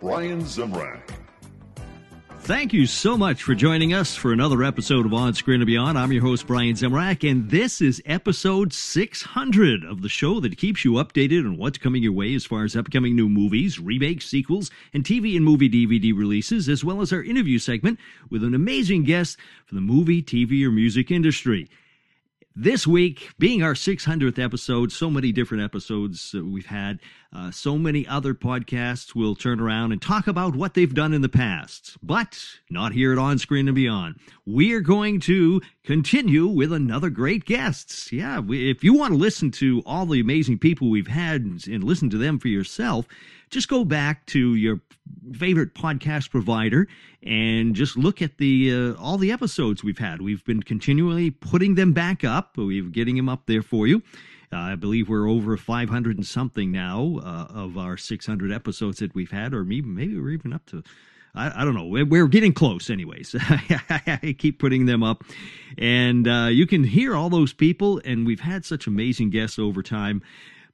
Brian Zemrak. Thank you so much for joining us for another episode of On Screen and Beyond. I'm your host, Brian Zemrak, and this is episode 600 of the show that keeps you updated on what's coming your way as far as upcoming new movies, remakes, sequels, and TV and movie DVD releases, as well as our interview segment with an amazing guest from the movie, TV, or music industry. This week, being our 600th episode, so many different episodes we've had, uh, so many other podcasts will turn around and talk about what they've done in the past. But not here at On Screen and Beyond. We are going to continue with another great guests. Yeah, we, if you want to listen to all the amazing people we've had and listen to them for yourself, just go back to your favorite podcast provider and just look at the uh, all the episodes we've had. We've been continually putting them back up. We're getting them up there for you. Uh, I believe we're over 500 and something now uh, of our 600 episodes that we've had, or maybe maybe we're even up to. I, I don't know. We're, we're getting close, anyways. I keep putting them up, and uh, you can hear all those people. And we've had such amazing guests over time.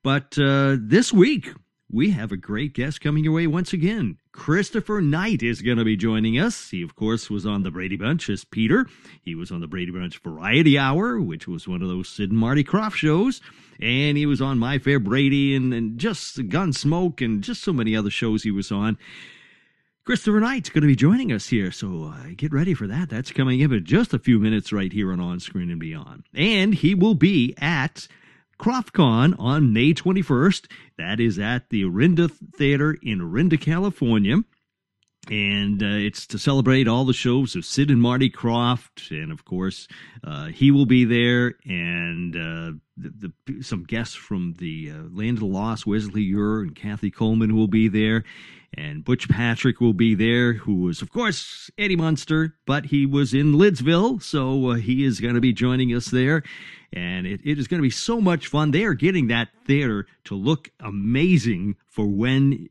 But uh, this week, we have a great guest coming your way once again. Christopher Knight is going to be joining us. He, of course, was on the Brady Bunch as Peter. He was on the Brady Bunch Variety Hour, which was one of those Sid and Marty Krofft shows. And he was on My Fair Brady and, and just Gunsmoke and just so many other shows he was on. Christopher Knight's going to be joining us here, so uh, get ready for that. That's coming up in just a few minutes right here on On Screen and Beyond. And he will be at KrofftCon on May 21st. That is at the Orinda Theater in Orinda, California. And uh, it's to celebrate all the shows of Sid and Marty Krofft. And of course, uh, he will be there. And uh, the, the, some guests from the uh, Land of the Lost, Wesley Ure and Kathy Coleman will be there. And Butch Patrick will be there, who was, of course, Eddie Munster, but he was in Lidsville. So uh, he is going to be joining us there and it, it is going to be so much fun. They are getting that theater to look amazing for when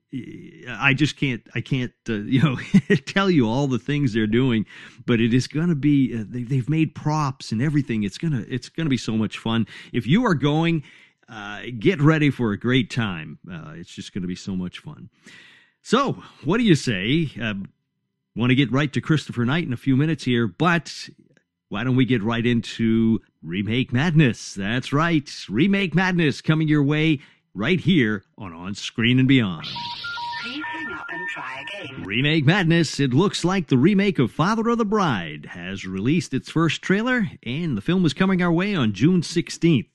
I just can't I can't uh, you know tell you all the things they're doing, but it is going to be uh, they, they've made props and everything. It's gonna it's going to be so much fun. If you are going, uh, get ready for a great time. Uh, it's just going to be so much fun. So, what do you say? Uh, Want to get right to Christopher Knight in a few minutes here, but why don't we get right into Remake Madness? That's right, Remake Madness coming your way right here on On Screen and Beyond. Remake Madness, it looks like the remake of Father of the Bride has released its first trailer, and the film is coming our way on June 16th.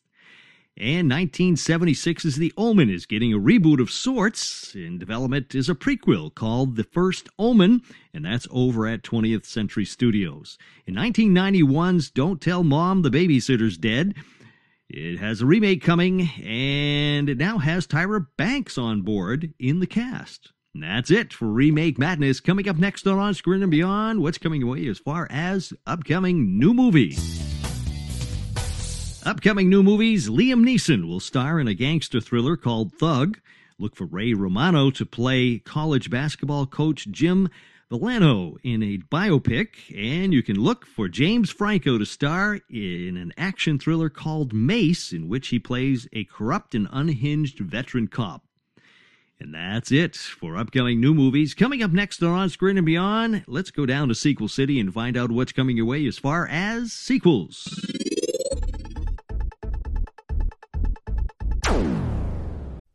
And 1976's The Omen is getting a reboot of sorts. In development is a prequel called The First Omen, and that's over at 20th Century Studios. In 1991's Don't Tell Mom the Babysitter's Dead, it has a remake coming, and it now has Tyra Banks on board in the cast. And that's it for Remake Madness. Coming up next on On Screen and Beyond, what's coming away as far as upcoming new movies. Upcoming new movies Liam Neeson will star in a gangster thriller called Thug. Look for Ray Romano to play college basketball coach Jim Valvano in a biopic. And you can look for James Franco to star in an action thriller called Mace, in which he plays a corrupt and unhinged veteran cop. And that's it for upcoming new movies. Coming up next on On Screen and Beyond, let's go down to Sequel City and find out what's coming your way as far as sequels.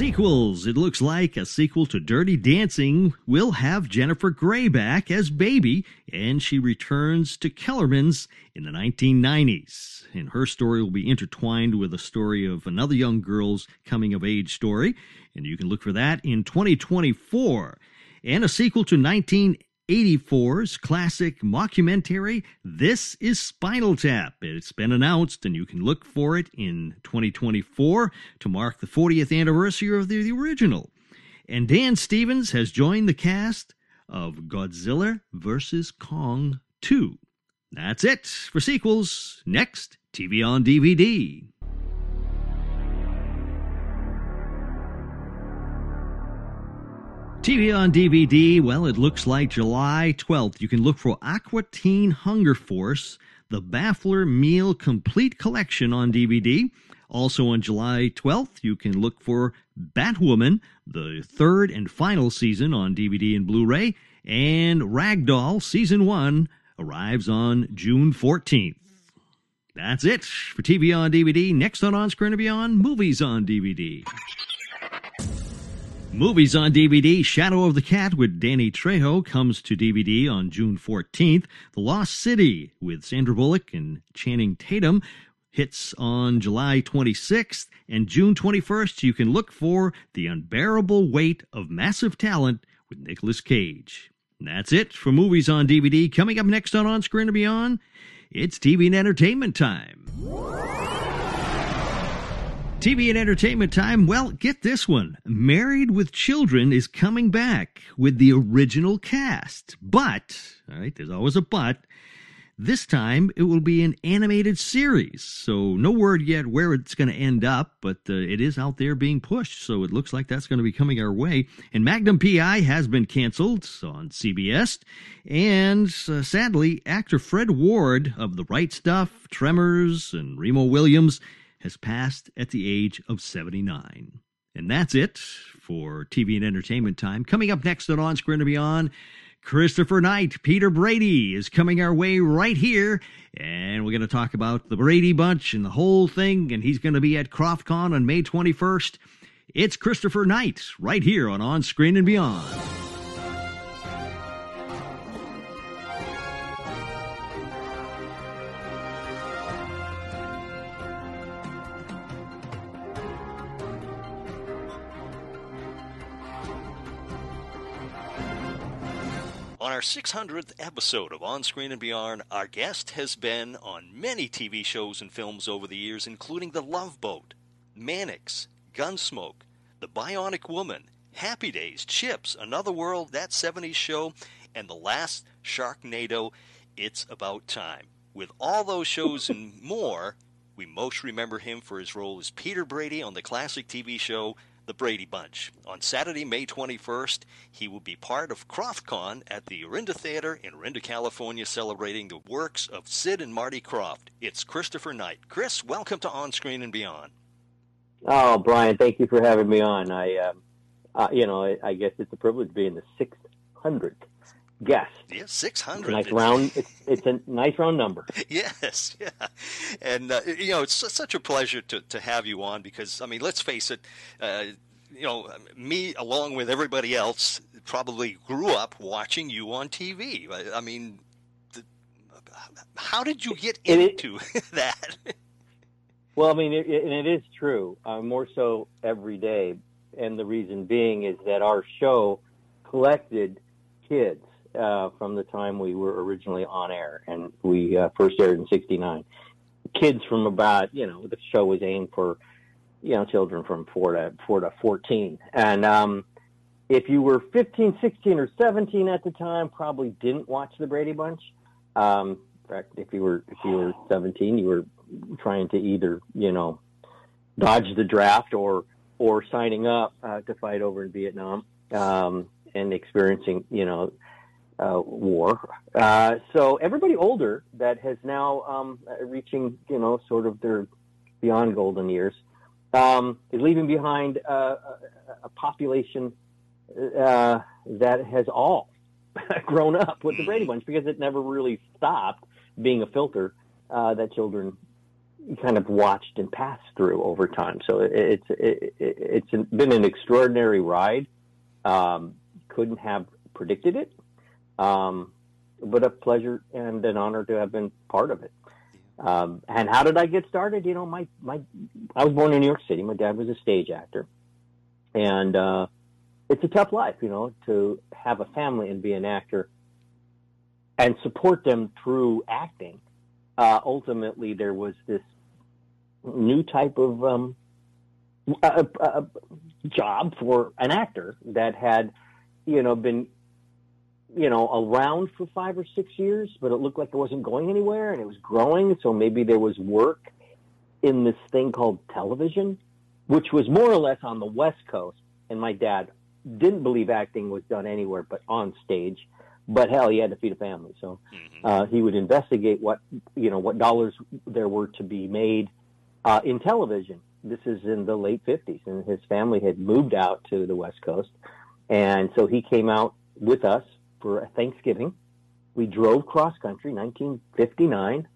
Sequels. It looks like a sequel to Dirty Dancing will have Jennifer Grey back as Baby, and she returns to Kellerman's in the 1990s. And her story will be intertwined with a story of another young girl's coming of age story, and you can look for that in 2024. And a sequel to 19 84's classic mockumentary, This is Spinal Tap. It's been announced, and you can look for it in 2024 to mark the 40th anniversary of the, the original. And Dan Stevens has joined the cast of Godzilla vs. Kong 2. That's it for sequels. Next, TV on DVD. TV on DVD, well, it looks like July 12th. You can look for Aqua Teen Hunger Force, the Baffler Meal Complete Collection on DVD. Also on July 12th, you can look for Batwoman, the third and final season on DVD and Blu ray. And Ragdoll Season 1 arrives on June 14th. That's it for TV on DVD. Next on On Screen and Beyond, movies on DVD. Movies on DVD Shadow of the Cat with Danny Trejo comes to DVD on June 14th. The Lost City with Sandra Bullock and Channing Tatum hits on July 26th. And June 21st, you can look for The Unbearable Weight of Massive Talent with Nicolas Cage. And that's it for movies on DVD. Coming up next on On Screen and Beyond, it's TV and entertainment time. TV and entertainment time. Well, get this one. Married with Children is coming back with the original cast. But, all right, there's always a but. This time it will be an animated series. So, no word yet where it's going to end up, but uh, it is out there being pushed. So, it looks like that's going to be coming our way. And Magnum PI has been canceled on CBS. And uh, sadly, actor Fred Ward of The Right Stuff, Tremors, and Remo Williams has passed at the age of 79. And that's it for TV and entertainment time. Coming up next on On Screen and Beyond, Christopher Knight, Peter Brady is coming our way right here. And we're going to talk about the Brady Bunch and the whole thing. And he's going to be at KrofftCon on May 21st. It's Christopher Knight right here on On Screen and Beyond. 600th episode of On Screen and Beyond, our guest has been on many TV shows and films over the years, including The Love Boat, Mannix, Gunsmoke, The Bionic Woman, Happy Days, Chips, Another World, That 70s Show, and the last Sharknado, It's About Time. With all those shows and more, we most remember him for his role as Peter Brady on the classic TV show the Brady Bunch. On Saturday, May 21st, he will be part of KrofftCon at the Orinda Theater in Orinda, California, celebrating the works of Sid and Marty Krofft. It's Christopher Knight. Chris, welcome to On Screen and Beyond. Oh, Brian, thank you for having me on. I, uh, uh, you know, I, I, guess it's a privilege being the 600th guest. Yeah, 600. nice round. It's, it's, a nice round number. yes, yeah, and uh, you know it's such a pleasure to to have you on because I mean, let's face it, uh, you know, me along with everybody else probably grew up watching you on TV. I, mean, the, how did you get into it, that? well, I mean, it, and it is true. Uh, more so every day, and the reason being is that our show collected kids uh, from the time we were originally on air, and we uh, first aired in '69. Kids from about, you know, the show was aimed for, you know, children from four to four to 14, and um, if you were 15, 16, or 17 at the time, probably didn't watch the Brady Bunch. Um, in fact, if you were if you were 17, you were trying to either, you know, dodge the draft or or signing up uh, to fight over in Vietnam um, and experiencing, you know, uh, war. Uh, so everybody older that has now um, reaching, you know, sort of their beyond golden years, um, is leaving behind uh, a, a population uh, that has all grown up with the Brady Bunch because it never really stopped being a filter uh, that children kind of watched and passed through over time. So it, it's it, it's been an extraordinary ride. Um, couldn't have predicted it, um, but a pleasure and an honor to have been part of it. Um, and how did I get started? You know, my my I was born in New York City. My dad was a stage actor, and uh, it's a tough life, you know, to have a family and be an actor and support them through acting. Uh, ultimately, there was this new type of um, a, a job for an actor that had, you know, been, you know, around for five or six years, but it looked like it wasn't going anywhere and it was growing. So maybe there was work in this thing called television, which was more or less on the West Coast. And my dad didn't believe acting was done anywhere but on stage but hell, he had to feed a family, so mm-hmm. uh, he would investigate what you know what dollars there were to be made uh, in television. This is in the late '50s, and his family had moved out to the West Coast, and so he came out with us for a Thanksgiving. We drove cross country, 1959,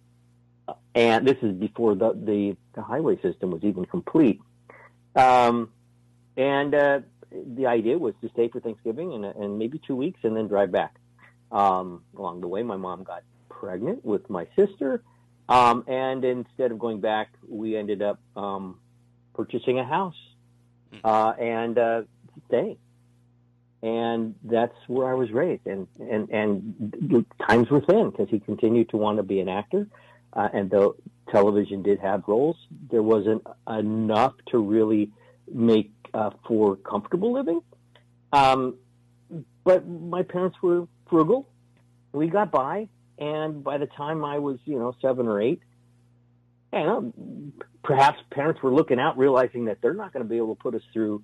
and this is before the the, the highway system was even complete. Um, and uh, the idea was to stay for Thanksgiving and, and maybe two weeks, and then drive back. Um, along the way, my mom got pregnant with my sister. Um, and instead of going back, we ended up um, purchasing a house hmm. uh, and uh, staying. And that's where I was raised. And, and, and times were thin because he continued to want to be an actor. Uh, and though television did have roles, there wasn't enough to really make uh, for comfortable living. Um, but my parents were frugal. We got by, and by the time I was, you know, seven or eight, you know, perhaps parents were looking out, realizing that they're not going to be able to put us through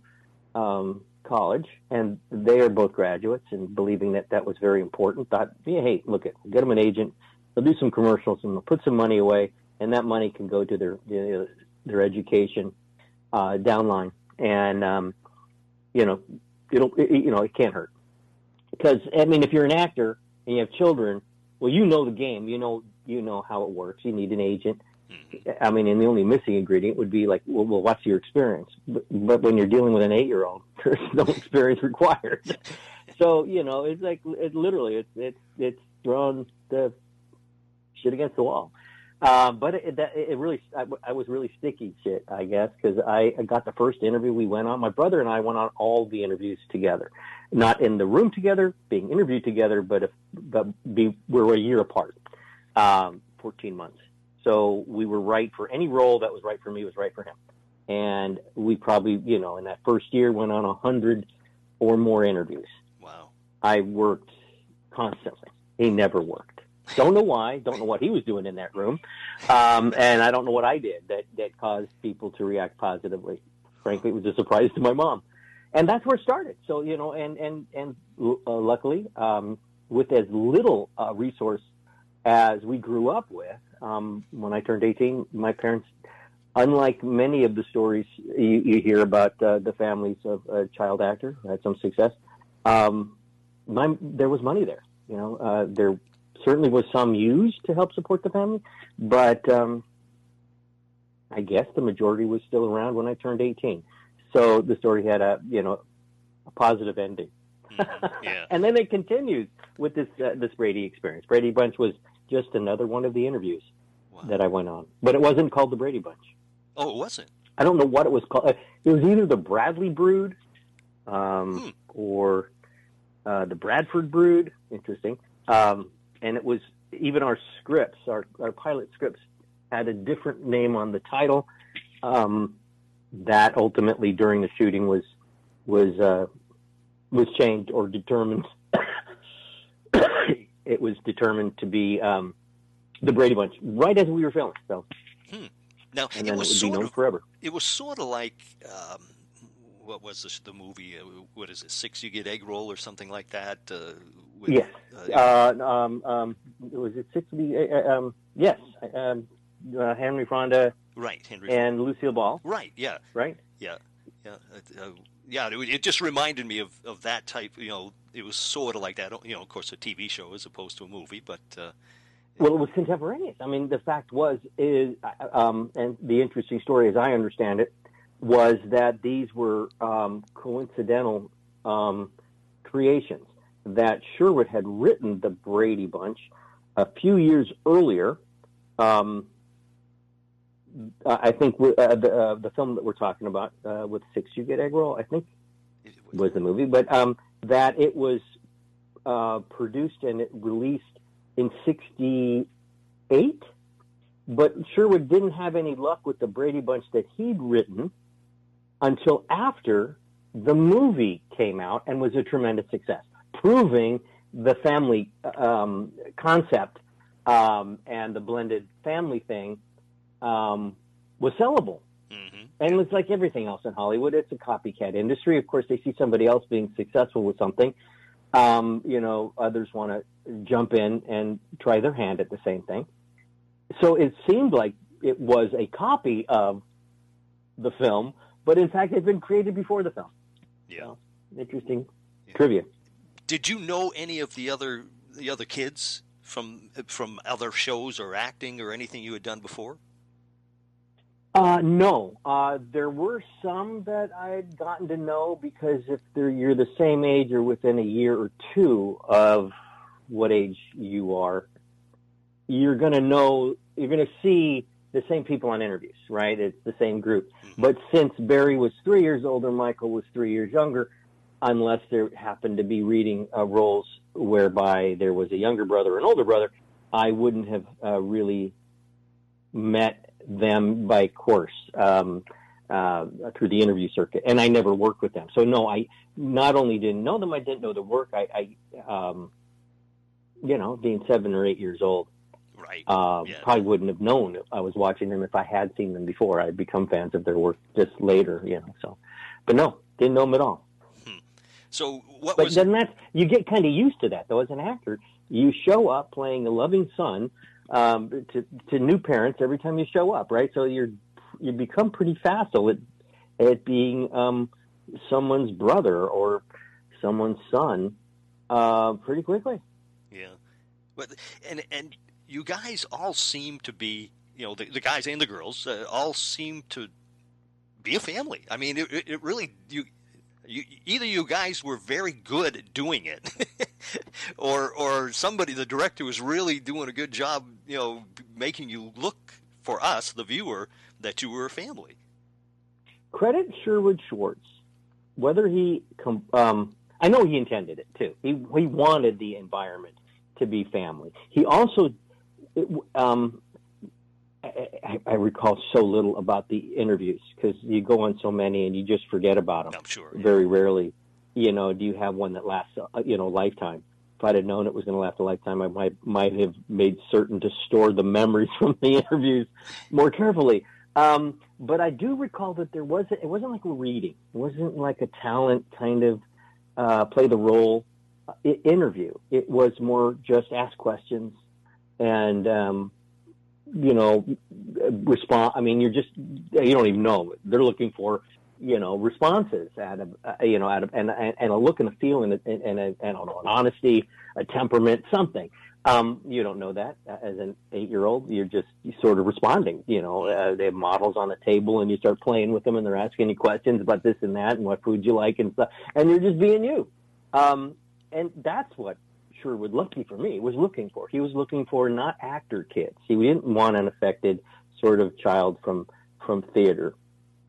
um, college, and they are both graduates, and believing that that was very important. Thought, yeah, hey, look at get them an agent. They'll do some commercials and they'll put some money away, and that money can go to their you know, their education uh, downline, and um, you know, it'll it, you know it can't hurt because I mean, if you're an actor and you have children, well, you know the game. You know you know how it works. You need an agent. Mm-hmm. I mean, and the only missing ingredient would be like, well, well what's your experience? But, but when you're dealing with an eight-year-old, there's no experience required. so you know, it's like it literally, it's it's it's throwing the shit against the wall. Uh, but it, that, it really, I, I, was really sticky shit, I guess, because I, I got the first interview we went on. My brother and I went on all the interviews together, not in the room together, being interviewed together, but if, but be, we were a year apart, um, 14 months. So we were right for any role that was right for me was right for him. And we probably, you know, in that first year went on a hundred or more interviews. Wow. I worked constantly. He never worked. Don't know why. Don't know what he was doing in that room, um, and I don't know what I did that that caused people to react positively. Frankly, it was a surprise to my mom, and that's where it started. So you know, and and and uh, luckily, um, with as little uh, resource as we grew up with, um, when I turned 18, my parents, unlike many of the stories you, you hear about uh, the families of a child actor had some success, um, my, there was money there. You know, uh, there certainly was some used to help support the family, but um, I guess the majority was still around when I turned 18. So the story had a you know a positive ending. Mm-hmm. Yeah. and then it continues with this uh, this Brady experience. Brady Bunch was just another one of the interviews wow. that I went on, but it wasn't called the Brady Bunch. Oh, it wasn't. I don't know what it was called. Uh, it was either the Bradley Brood um, hmm. or uh, the Bradford Brood. Interesting. Um, and it was even our scripts, our, our pilot scripts, had a different name on the title. Um, that ultimately during the shooting was was uh, was changed or determined. It was determined to be um, the Brady Bunch right as we were filming. So, hmm. now and it was it sort of, forever. It was sort of like. Um, what was this, the movie? Uh, what is it? Six you get egg roll or something like that? Uh, with, yes. Uh, uh, um, um, was it six? Uh, uh, um, yes. Um, uh, Henry Fonda. Right. Henry. And Lucille Ball. Right. Yeah. Right. Yeah. Yeah. Yeah. It, it, just reminded me of, of that type. You know, it was sort of like that. You know, of course, a TV show as opposed to a movie, but Well, it was contemporaneous. I mean, the fact was is, um, and the interesting story, as I understand it, was that these were um, coincidental um, creations. That Sherwood had written the Brady Bunch a few years earlier. Um, I think uh, the, uh, the film that we're talking about uh, with Six You Get Egg Roll, I think was the movie, but um, that it was uh, produced and it released in '68. But Sherwood didn't have any luck with the Brady Bunch that he'd written until after the movie came out and was a tremendous success, proving the family um, concept um, and the blended family thing um, was sellable. Mm-hmm. And it's like everything else in Hollywood. It's a copycat industry. Of course, they see somebody else being successful with something. Um, you know, others want to jump in and try their hand at the same thing. So it seemed like it was a copy of the film, but in fact, it had been created before the film. Yeah. So, interesting yeah. trivia. Did you know any of the other the other kids from from other shows or acting or anything you had done before? Uh, no, uh, there were some that I had gotten to know because if you're the same age or within a year or two of what age you are, you're going to know, you're going to see the same people on interviews, right? It's the same group. Mm-hmm. But since Barry was three years older, Michael was three years younger, unless there happened to be reading uh, roles whereby there was a younger brother, or an older brother, I wouldn't have uh, really met them by course um, uh, through the interview circuit, and I never worked with them. So no, I not only didn't know them, I didn't know the work. I, I um, you know, being seven or eight years old, right? Uh, yeah. Probably wouldn't have known I was watching them if I had seen them before. I'd become fans of their work just later, you know. So, but no, didn't know them at all. Hmm. So what but was? then that's you get kind of used to that though as an actor. You show up playing a loving son um, to, to new parents every time you show up, right? So you're you become pretty facile at at being um, someone's brother or someone's son uh, pretty quickly. Yeah, but and and you guys all seem to be, you know, the, the guys and the girls uh, all seem to be a family. I mean, it, it really you. You, either you guys were very good at doing it, or or somebody, the director, was really doing a good job, you know, making you look for us, the viewer, that you were a family. Credit Sherwood Schwartz, whether he, um, I know he intended it too. He he wanted the environment to be family. He also, um, I, I, recall so little about the interviews because you go on so many and you just forget about them. I'm sure. Yeah. Very rarely, you know, do you have one that lasts, uh, you know, lifetime. If I'd have known it was going to last a lifetime, I might might have made certain to store the memories from the interviews more carefully. Um, but I do recall that there wasn't. It wasn't like reading. It wasn't like a talent kind of uh, play the role uh, interview. It was more just ask questions and. Um, you know, respond. I mean, you're just you don't even know. They're looking for you know responses out of uh, you know out of and and a look and a feel and and, and an honesty, a temperament, something. Um, you don't know that as an eight-year-old. You're just sort of responding. You know, uh, they have models on the table, and you start playing with them, and they're asking you questions about this and that, and what food you like, and stuff. And you're just being you. Um, and that's what Sherwood Lucky for me was looking for. He was looking for not actor kids. He didn't want an affected sort of child from from theater.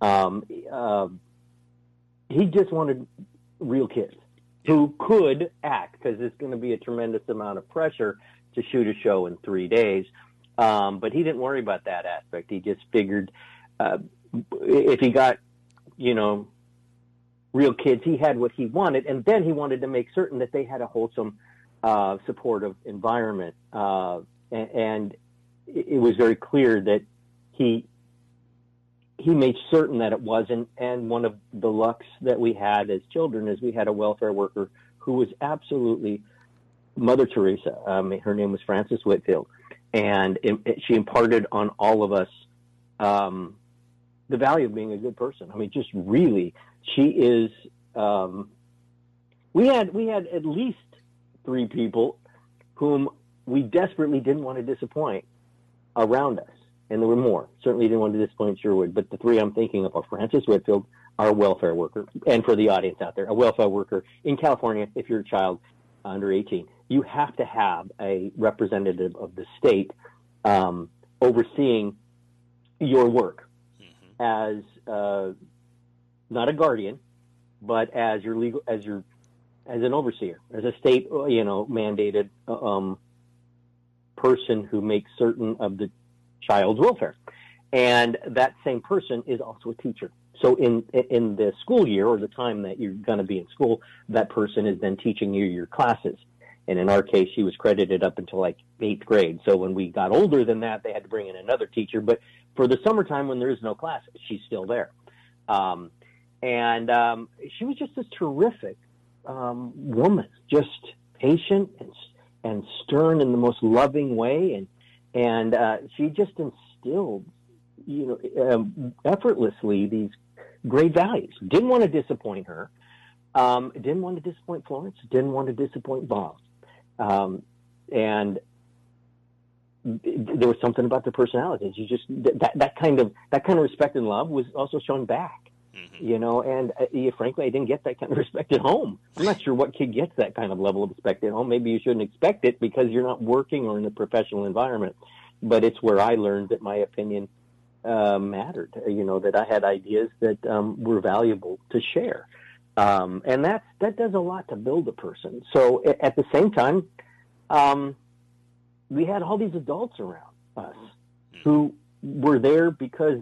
Um, uh, he just wanted real kids who could act because it's going to be a tremendous amount of pressure to shoot a show in three days. Um, but he didn't worry about that aspect. He just figured uh, if he got, you know, real kids, he had what he wanted, and then he wanted to make certain that they had a wholesome uh, supportive environment. Uh, and, and, it was very clear that he he made certain that it wasn't. And one of the lucks that we had as children is we had a welfare worker who was absolutely Mother Teresa. Um, her name was Frances Whitfield, and it, it, she imparted on all of us um, the value of being a good person. I mean, just really, she is. Um, we had we had at least three people whom we desperately didn't want to disappoint around us. And there were more. Certainly didn't want to disappoint Sherwood, but the three I'm thinking of are Frances Whitfield, our welfare worker, and for the audience out there, a welfare worker in California, if you're a child under 18, you have to have a representative of the state um, overseeing your work as uh, not a guardian, but as your legal as your as an overseer, as a state you know mandated um, person who makes certain of the child's welfare, and that same person is also a teacher. So in in the school year or the time that you're going to be in school, that person is then teaching you your classes. And in our case, she was credited up until like eighth grade. So when we got older than that, they had to bring in another teacher. But for the summertime when there is no class, she's still there. Um, and um, she was just a terrific um, woman, just patient and and stern in the most loving way, and and uh, she just instilled, you know, um, effortlessly these great values. Didn't want to disappoint her. Um, didn't want to disappoint Florence. Didn't want to disappoint Bob. Um, and there was something about their personalities. You just that that kind of that kind of respect and love was also shown back. Mm-hmm. You know, and uh, frankly, I didn't get that kind of respect at home. I'm not sure what kid gets that kind of level of respect at home. Maybe you shouldn't expect it because you're not working or in a professional environment. But it's where I learned that my opinion uh, mattered. You know, that I had ideas that um, were valuable to share, um, and that that does a lot to build a person. So at the same time, um, we had all these adults around us who were there because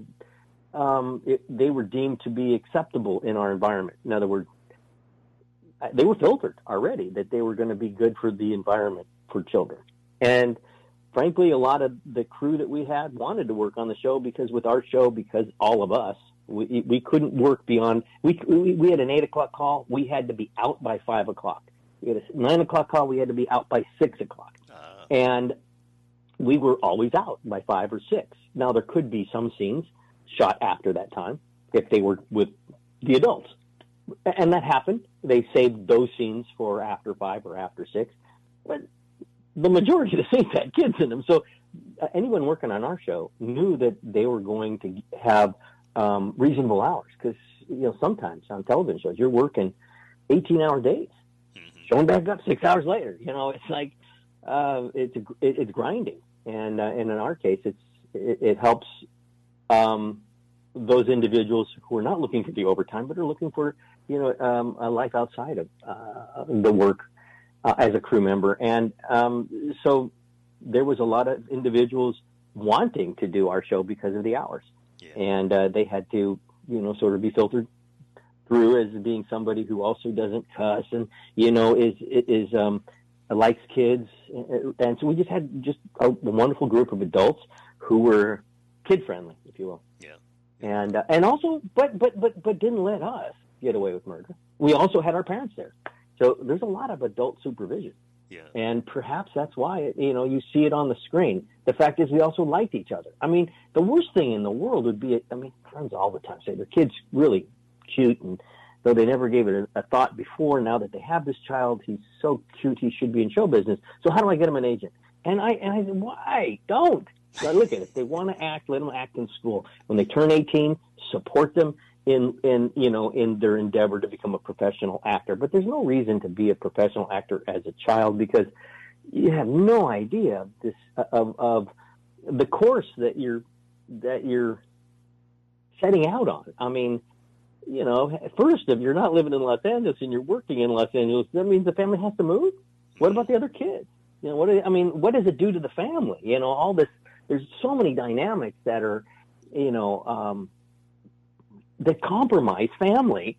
um, it, they were deemed to be acceptable in our environment. In other words, they were filtered already that they were going to be good for the environment for children. And frankly, a lot of the crew that we had wanted to work on the show because with our show, because all of us, we, we couldn't work beyond, we, we, we had an eight o'clock call. We had to be out by five o'clock. We had a nine o'clock call. We had to be out by six o'clock. Uh. And we were always out by five or six. Now there could be some scenes shot after that time if they were with the adults. And that happened. They saved those scenes for after five or after six. But the majority of the scenes had kids in them. So uh, anyone working on our show knew that they were going to have um, reasonable hours because, you know, sometimes on television shows, you're working 18 hour days, mm-hmm. showing back up six hours later. You know, it's like, uh, it's, it, it's grinding. And, uh, and in our case, it's, it, it helps um, those individuals who are not looking for the overtime, but are looking for you know um, a life outside of uh, the work uh, as a crew member. And um, so there was a lot of individuals wanting to do our show because of the hours, yeah. and uh, they had to you know sort of be filtered through as being somebody who also doesn't cuss and you know is is um, likes kids, and so we just had just a wonderful group of adults who were kid friendly, if you will. Yeah. And uh, and also, but but but but didn't let us get away with murder. We also had our parents there, so there's a lot of adult supervision. Yeah. And perhaps that's why it, you know you see it on the screen. The fact is, we also liked each other. I mean, the worst thing in the world would be, I mean, friends all the time say their kids really cute, and though they never gave it a, a thought before, now that they have this child, he's so cute, he should be in show business. So how do I get him an agent? And I and I said, why? Don't. Look at it. If they want to act, let them act in school. When they turn 18, support them in, in, you know, in their endeavor to become a professional actor. But there's no reason to be a professional actor as a child because you have no idea this, of, of the course that you're, that you're setting out on. I mean, you know, first, if you're not living in Los Angeles and you're working in Los Angeles, that means the family has to move. What about the other kids? You know, what? I mean, what does it do to the family? You know, all this there's so many dynamics that are, you know, um, that compromise family.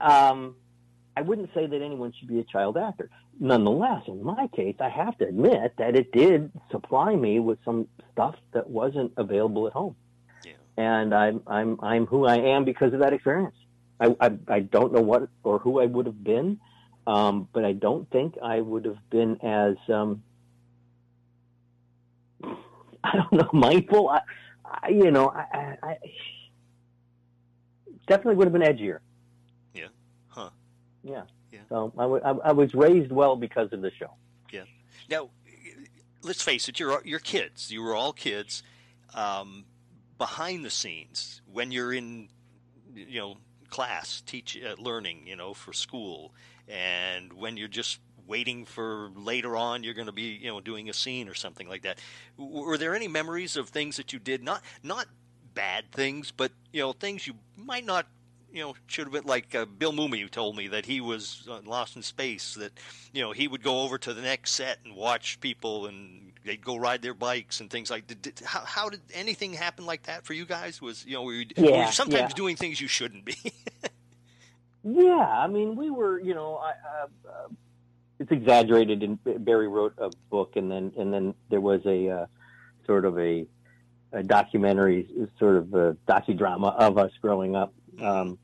Um, I wouldn't say that anyone should be a child actor. Nonetheless, in my case, I have to admit that it did supply me with some stuff that wasn't available at home. Yeah. And I'm I'm I'm who I am because of that experience. I, I, I don't know what or who I would have been, um, but I don't think I would have been as um, I don't know, mindful. I, I you know, I, I, definitely would have been edgier. Yeah. Huh. Yeah. Yeah. So I, w- I, I was raised well because of the show. Yeah. Now, let's face it, you're you're kids. You were all kids. Um, behind the scenes, when you're in, you know, class, teach, uh, learning, you know, for school, and when you're just waiting for later on you're going to be you know doing a scene or something like that. Were there any memories of things that you did? Not not bad things but you know things you might not you know should have been like uh, Bill Mumy told me that he was uh, lost in space that you know he would go over to the next set and watch people and they'd go ride their bikes and things like did, did, how, how did anything happen like that for you guys? Was you know were you, Yeah, were you sometimes yeah. doing things you shouldn't be? Yeah, I mean, we were, you know, I, uh, uh, it's exaggerated. And Barry wrote a book, and then and then there was a uh, sort of a, a documentary, sort of a docudrama of us growing up, um,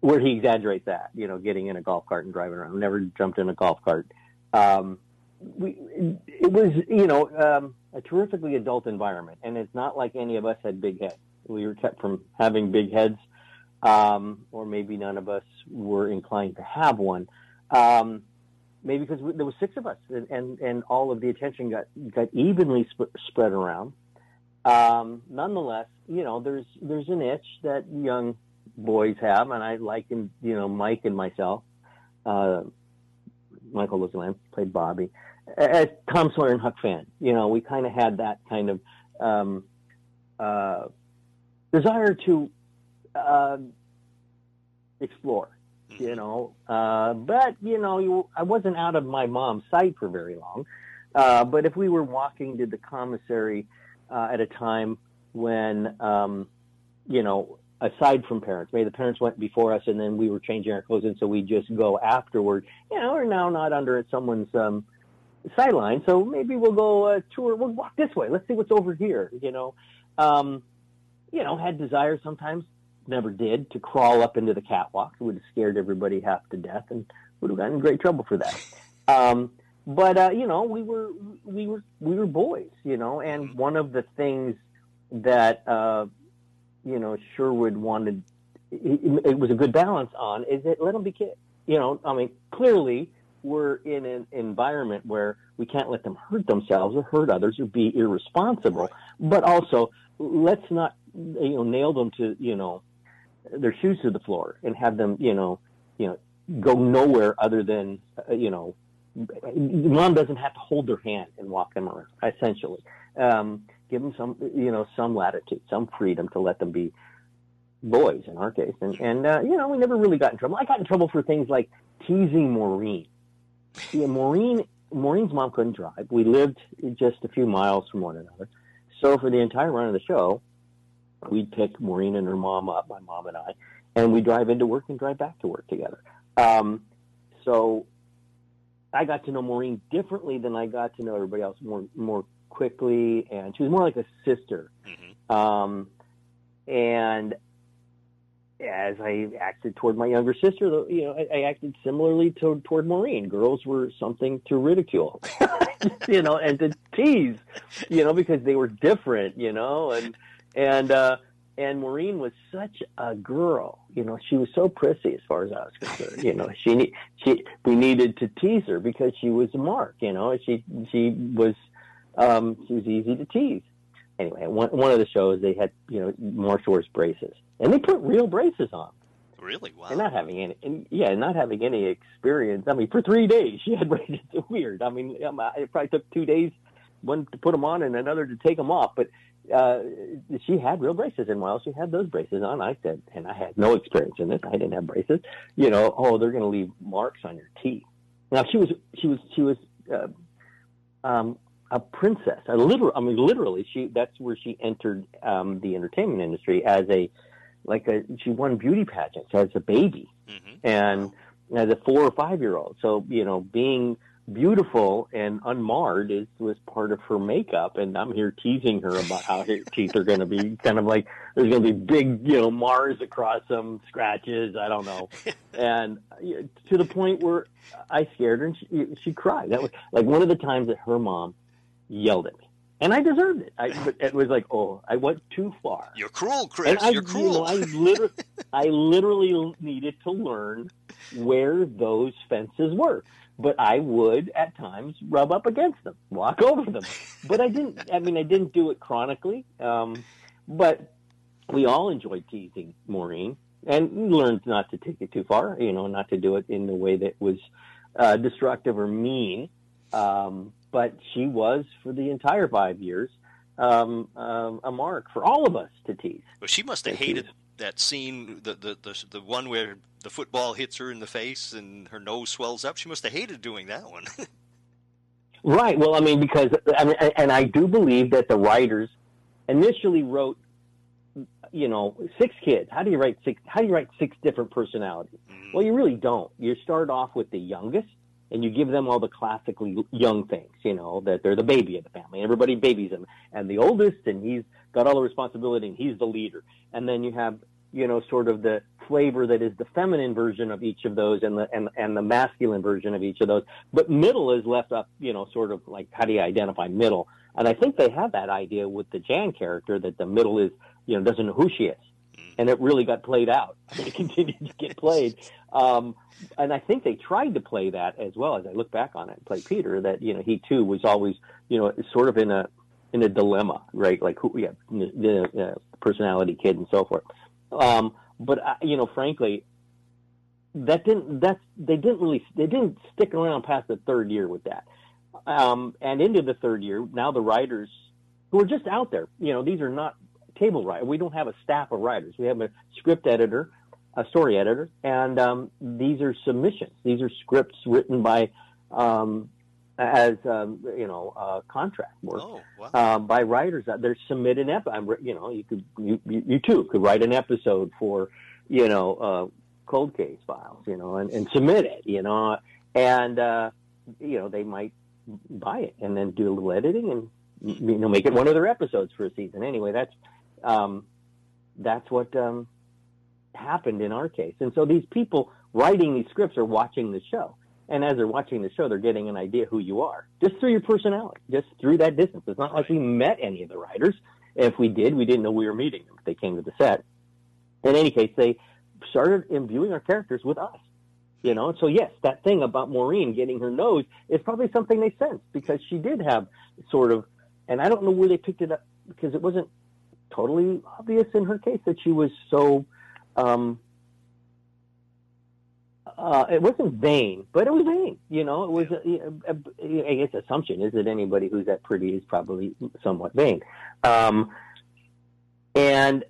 where he exaggerates that, you know, getting in a golf cart and driving around. Never jumped in a golf cart. Um, we, it was, you know, um, a terrifically adult environment, and it's not like any of us had big heads. We were kept from having big heads um, or maybe none of us were inclined to have one. Um, maybe because there was six of us, and, and, and all of the attention got got evenly sp- spread around. Um, nonetheless, you know, there's there's an itch that young boys have, and I liken, you know, Mike and myself. Uh, Michael Lookinland played Bobby as Tom Sawyer and Huck Finn. You know, we kind of had that kind of um, uh, desire to uh, explore, you know. Uh, but you know, you, I wasn't out of my mom's sight for very long. Uh, but if we were walking to the commissary uh, at a time when, um, you know, aside from parents, maybe the parents went before us and then we were changing our clothes, and so we just go afterward. You know, we're now not under someone's um, sideline, so maybe we'll go uh, tour. We'll walk this way. Let's see what's over here. You know, um, you know, had desire sometimes never did to crawl up into the catwalk. It would have scared everybody half to death and would have gotten in great trouble for that. Um, but uh, you know, we were we were we were boys, you know, and one of the things that uh, you know Sherwood wanted it, it was a good balance on is that let them be kids. You know, I mean, clearly we're in an environment where we can't let them hurt themselves or hurt others or be irresponsible, but also let's not you know nail them to you know their shoes to the floor and have them you know you know go nowhere other than uh, you know mom doesn't have to hold their hand and walk them around essentially. Um, give them some you know some latitude some freedom to let them be boys in our case. And and uh, you know we never really got in trouble. I got in trouble for things like teasing maureen. Yeah, maureen maureen's mom couldn't drive. We lived just a few miles from one another. So for the entire run of the show we'd pick maureen and her mom up my mom and i and we drive into work and drive back to work together um, so I got to know Maureen differently than I got to know everybody else more more quickly, and she was more like a sister. Mhm. Um, and as I acted toward my younger sister, though, you know, I, I acted similarly to, toward Maureen. Girls were something to ridicule, you know, and to tease, you know, because they were different, you know, and and uh, and Maureen was such a girl, you know, she was so prissy as far as I was concerned. You know, she she we needed to tease her because she was a mark, you know, she she was um, she was easy to tease. Anyway, one one of the shows they had you know Marsh Shores braces, and they put real braces on, Really? Wow. and not having any, and yeah, not having any experience. I mean, for three days she had braces. Weird. I mean, it probably took two days, one to put them on and another to take them off. But uh, she had real braces, and while she had those braces on, I said, and I had no experience in this. I didn't have braces. You know, oh, they're going to leave marks on your teeth. Now she was, she was, she was. Uh, um, a princess, a literal. I mean, literally, she. That's where she entered um, the entertainment industry as a, like a. She won beauty pageants as a baby, hmm and as a four or five year old. So you know, being beautiful and unmarred is was part of her makeup. And I'm here teasing her about how her teeth are going to be kind of like there's going to be big, you know, Mars across them, scratches. I don't know, and to the point where I scared her and she, she cried. That was like one of the times that her mom yelled at me. and I deserved it. I, but it was like, oh, I went too far. You're cruel, Chris. And I, You're cruel. You know, I literally, I literally needed to learn where those fences were. But I would at times rub up against them, walk over them. But I didn't. I mean, I didn't do it chronically. Um, but we all enjoyed teasing Maureen and learned not to take it too far. You know, not to do it in a way that was uh, destructive or mean. Um, but she was for the entire five years um, um, a mark for all of us to tease. Well, she must have hated. That scene, the, the the the one where the football hits her in the face and her nose swells up. She must have hated doing that one. Right. Well, I mean, because I mean, and I do believe that the writers initially wrote, you know, six kids. How do you write six? How do you write six different personalities? Mm. Well, you really don't. You start off with the youngest, and you give them all the classically young things. You know that they're the baby of the family. Everybody babies them. and the oldest, and he's got all the responsibility, and he's the leader. And then you have, you know, sort of the flavor that is the feminine version of each of those, and the and and the masculine version of each of those. But middle is left up, you know, sort of like how do you identify middle? And I think they have that idea with the Jan character that the middle is, you know, doesn't know who she is and it really got played out. It continued to get played, um, and I think they tried to play that as well. As I look back on it, and play Peter, that you know he too was always you know sort of in a in a dilemma, right? Like who, yeah, the uh, personality kid and so forth. Um, but uh, you know, frankly, that didn't that's they didn't really they didn't stick around past the third year with that. Um, and into the third year, now the writers who are just out there, you know, these are not table writers. We don't have a staff of writers. We have a script editor, a story editor, and um, these are submissions. These are scripts written by, um, as um, you know, uh, contract work oh, wow. uh, by writers. that They're submitted. Ep- I'm, you know, you could you, you you too could write an episode for, you know, uh, cold case files, you know, and, and submit it, you know, and uh, you know they might buy it and then do a little editing and you know make it one of their episodes for a season. Anyway, that's um, that's what um, happened in our case. And so these people writing these scripts are watching the show. And as they're watching the show, they're getting an idea who you are just through your personality, just through that distance. It's not like we met any of the writers. If we did, we didn't know we were meeting them. They came to the set. In any case, they started imbuing our characters with us. You know, so yes, that thing about Maureen getting her nose is probably something they sensed because she did have sort of, and I don't know where they picked it up because it wasn't totally obvious in her case that she was so um, uh, it wasn't vain, but it was vain. You know, it was. A, a, a, I guess assumption is that anybody who's that pretty is probably somewhat vain. Um, and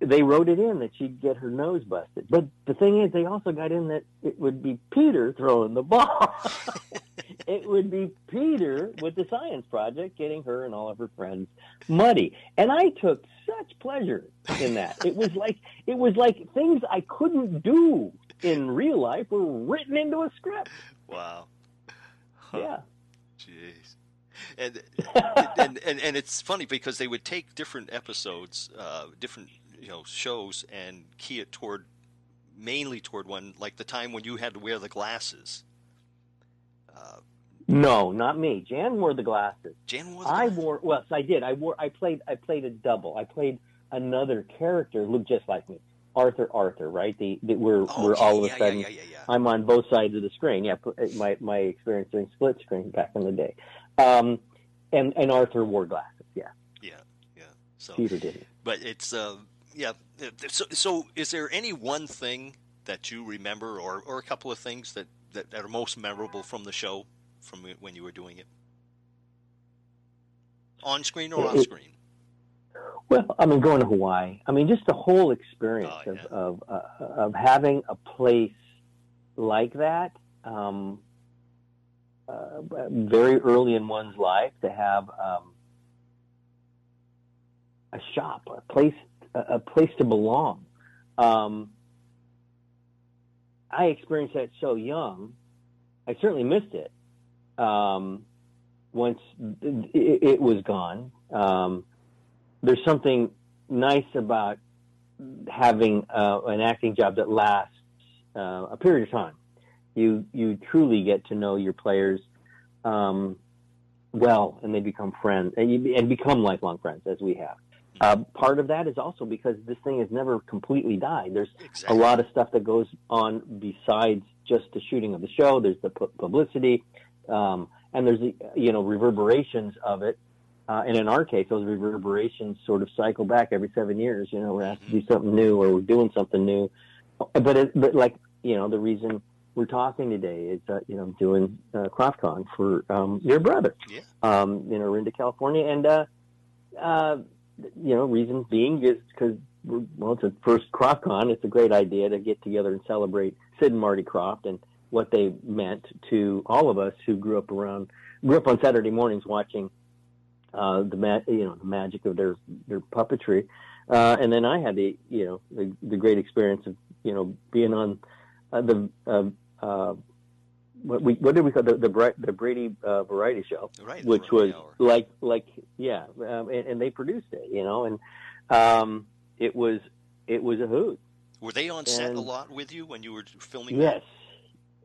they wrote it in that she'd get her nose busted. But the thing is, they also got in that it would be Peter throwing the ball. it would be Peter with the science project getting her and all of her friends muddy. And I took such pleasure in that. It was like it was like things I couldn't do in real life were written into a script. Wow. Huh. Yeah. Jeez. And, and and and it's funny because they would take different episodes, uh, different you know shows, and key it toward mainly toward one like the time when you had to wear the glasses. Uh, No, not me. Jan wore the glasses. Jan wore the I glasses. wore well, I did. I wore I played I played a double. I played another character who looked just like me. Arthur Arthur, right? The, the we're Oh, we're yeah, all of a sudden yeah, yeah. I'm on both sides of the screen. Yeah, my my experience doing split screen back in the day. Um, and and Arthur wore glasses. Yeah, Yeah, yeah. So, Peter didn't. but it's uh, yeah. So, so is there any one thing that you remember, or or a couple of things that that, that are most memorable from the show, from when you were doing it, on screen or off screen? Well, I mean, going to Hawaii. I mean, just the whole experience Oh, of yeah. of, uh, of having a place like that. Um, uh, very early in one's life to have um, a shop, a place, a, a place to belong. Um, I experienced that so young. I certainly missed it um, once it, it was gone. Um, there's something nice about having uh, an acting job that lasts uh, a period of time. You you truly get to know your players um, well, and they become friends and, you, and become lifelong friends as we have. Uh, part of that is also because this thing has never completely died. There's Exactly. a lot of stuff that goes on besides just the shooting of the show. There's the pu- publicity, um, and there's the you know reverberations of it. Uh, and in our case, those reverberations sort of cycle back every seven years. You know, we have to do something new, or we're doing something new. But it, but like you know, the reason we're talking today is uh, you know doing uh, KrofftCon for um, your brother Yeah. um, in Orinda, California, and uh, uh, you know, reason being is because well, it's a first KrofftCon. It's a great idea to get together and celebrate Sid and Marty Krofft and what they meant to all of us who grew up around, grew up on Saturday mornings watching uh, the ma- you know the magic of their their puppetry, uh, and then I had the you know the, the great experience of you know being on uh, the uh, uh, what we what did we call the the, the Brady uh, variety show Right. which was Hour. like like yeah, um, and, and they produced it, you know, and um, it was it was a hoot. Were they on set a lot with you when you were filming? Yes,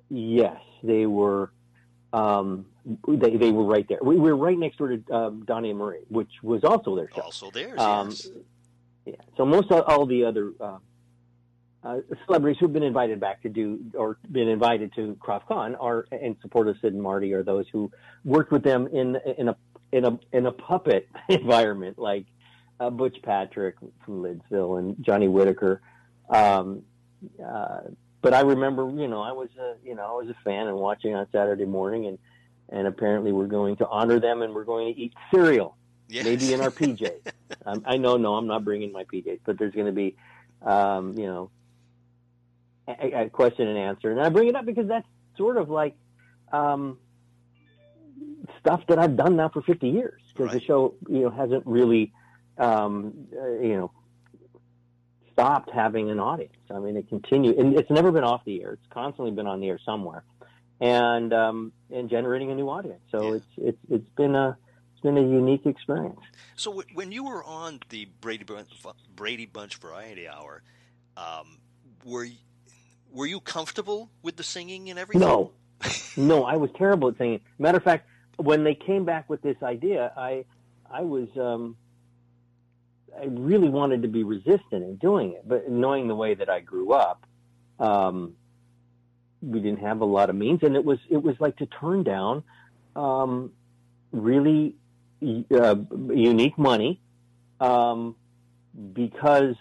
yes, they were. Um, they they were right there. We, we were right next door to um, Donnie and Marie, which was also their show. Also theirs. Um, yes. Yeah. So most of all the other uh, uh, celebrities who've been invited back to do or been invited to KrofftCon are in support of Sid and Marty are those who worked with them in in a in a in a puppet environment like uh, Butch Patrick from Lidsville and Johnny Whitaker. Um, uh, but I remember, you know, I was a you know I was a fan and watching on Saturday morning and. And apparently, we're going to honor them, and we're going to eat cereal yes. maybe in our PJs. um, I know, no, I'm not bringing my PJs, but there's going to be, um, you know, a, a question and answer. And I bring it up because that's sort of like um, stuff that I've done now for 50 years because the show, you know, hasn't really, um, uh, you know, stopped having an audience. I mean, it continues, and it's never been off the air. It's constantly been on the air somewhere, and um, and generating a new audience. So Yeah. it's it's it's been a it's been a unique experience. So w- when you were on the Brady Bunch, Brady Bunch Variety Hour, um, were y- were you comfortable with the singing and everything? No, no, I was terrible at singing. Matter of fact, when they came back with this idea, I, I was, um, I really wanted to be resistant in doing it, but knowing the way that I grew up, um, we didn't have a lot of means, and it was, it was like to turn down, um, really uh, unique money, um, because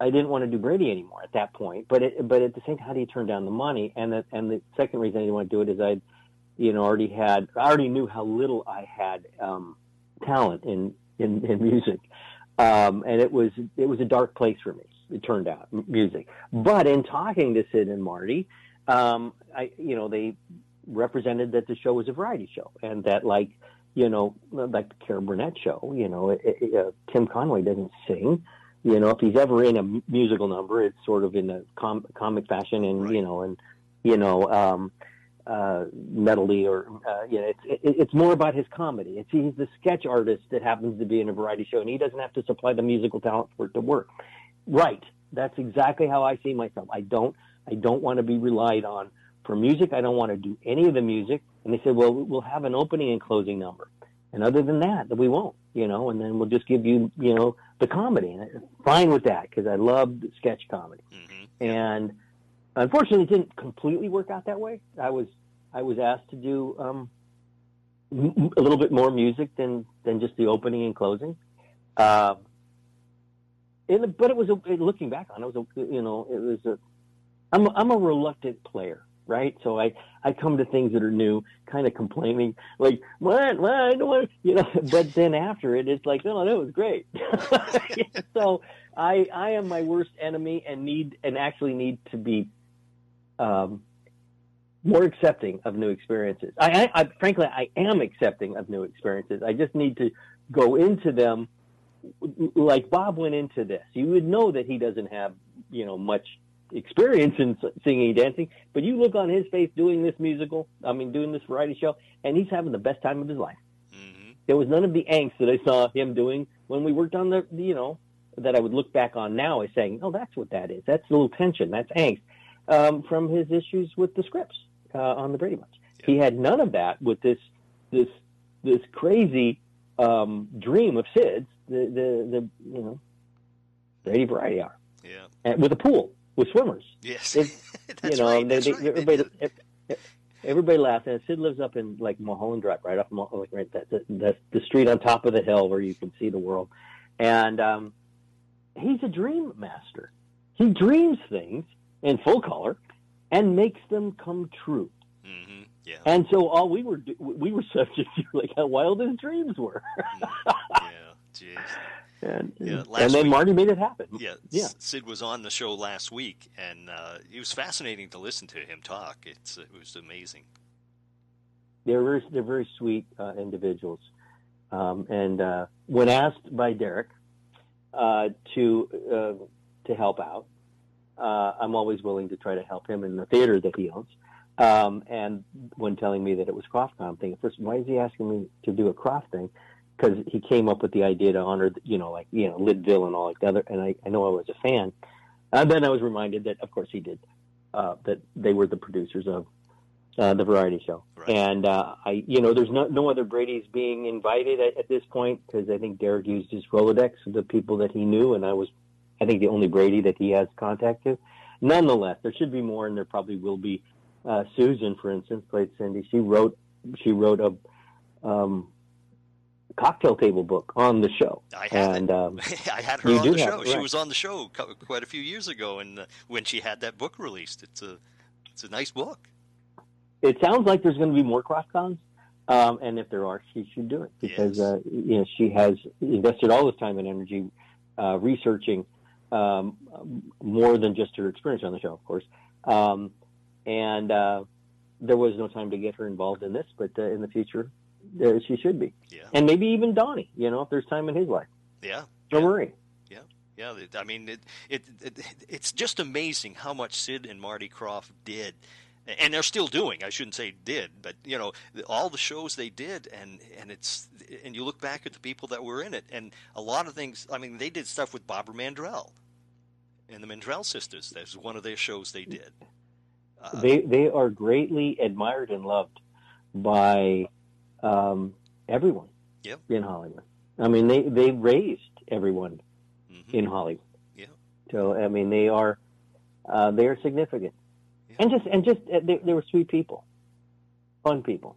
I didn't want to do Brady anymore at that point. But it, but at the same time, how do you turn down the money? And the, and the second reason I didn't want to do it is I, you know, already had I already knew how little I had um, talent in in, in music, um, and it was it was a dark place for me. It turned out music. But in talking to Sid and Marty, um, I you know they represented that the show was a variety show and that like you know like the Karen Burnett show, you know, it, it, uh, Tim Conway doesn't sing you know, if he's ever in a musical number, it's sort of in a com- comic fashion, and Right. you know, and you know, um, uh, medley or uh, you know, it's it, it's more about his comedy. It's he's the sketch artist that happens to be in a variety show, and he doesn't have to supply the musical talent for it to work. Right. That's exactly how I see myself. I don't I don't want to be relied on for music. I don't want to do any of the music. And they said, well, we'll have an opening and closing number. And other than that, we won't, you know, and then we'll just give you, you know, the comedy. And I'm fine with that because I love sketch comedy. hmm And unfortunately, it didn't completely work out that way. I was I was asked to do um, m- a little bit more music than than just the opening and closing. Um, and, but it was a, looking back on it, was a, you know it was a I'm a, I'm a reluctant player, right? So I I come to things that are new, kind of complaining, like what what I don't want, you know. But then after it, it's like no, that was great. so I I am my worst enemy and need and actually need to be um, more accepting of new experiences. I, I, I frankly I am accepting of new experiences. I just need to go into them like Bob went into this. You would know that he doesn't have you know much experience in singing and dancing, but you look on his face doing this musical. I mean, doing this variety show, and he's having the best time of his life. hmm There was none of the angst that I saw him doing when we worked on the, you know, that I would look back on now as saying, oh, that's what that is. That's a little tension. That's angst um, from his issues with the scripts uh, on the Brady Bunch. He had none of that with this this this crazy um, dream of Sid's, the, the the you know Brady Variety Hour, Yeah. and with a pool with swimmers. Yes. It- you know, right. they, they, right. Everybody, everybody laughed. And Sid lives up in like Mulholland Drive, right up Mul- like right that the, the the street on top of the hill where you can see the world. And um, he's a dream master. He dreams things in full color and makes them come true. Mhm. Yeah. And so all we were we were subject to like how wild his dreams were. yeah. Jeez. And, Yeah, and then week- Marty made it happen. Yeah, Yeah. Sid was on the show last week, and uh, it was fascinating to listen to him talk. It's it was amazing. they're very, they're very sweet uh, individuals. Um, and uh, when asked by Derek uh, to uh, to help out, uh, I'm always willing to try to help him in the theater that he owns. Um, and when telling me that it was KrofftCon thing, at first, why is he asking me to do a Krofft thing? Because he came up with the idea to honor, you know, like you know, Lidsville and all like the other. And I, I know I was a fan. And then I was reminded that, of course, he did. Uh, that they were the producers of uh, the variety show. Right. And uh, I, you know, there's no no other Brady's being invited at, at this point because I think Derek used his Rolodex of the people that he knew, and I was, I think, the only Brady that he has contact to. Nonetheless, there should be more, and there probably will be. Uh, Susan, for instance, played Cindy. She wrote she wrote a um, cocktail table book on the show, I have and um, I had her on the show. it, She right. was on the show quite a few years ago, and uh, when she had that book released, it's a it's a nice book. it sounds like there's going to be more KrofftCons. Um, and if there are, she should do it because Yes. uh, you know she has invested all this time and energy uh, researching um, more than just her experience on the show, of course. Um, and uh, there was no time to get her involved in this, but uh, in the future, uh, she should be, Yeah, and maybe even Donnie. You know, if there's time in his life, yeah, or Yeah. Marie. yeah. it- I mean, it, it, it it's just amazing how much Sid and Marty Krofft did. And they're still doing. I shouldn't say did, but you know all the shows they did, and and it's and you look back at the people that were in it, and a lot of things. I mean, they did stuff with Barbara Mandrell and the Mandrell sisters. That's one of their shows they did. Uh, they they are greatly admired and loved by um, everyone Yep. in Hollywood. I mean, they they raised everyone mhm. in Hollywood. Yeah. So I mean, they are uh, they are significant, Yeah. and just and just uh, they, they were sweet people, fun people.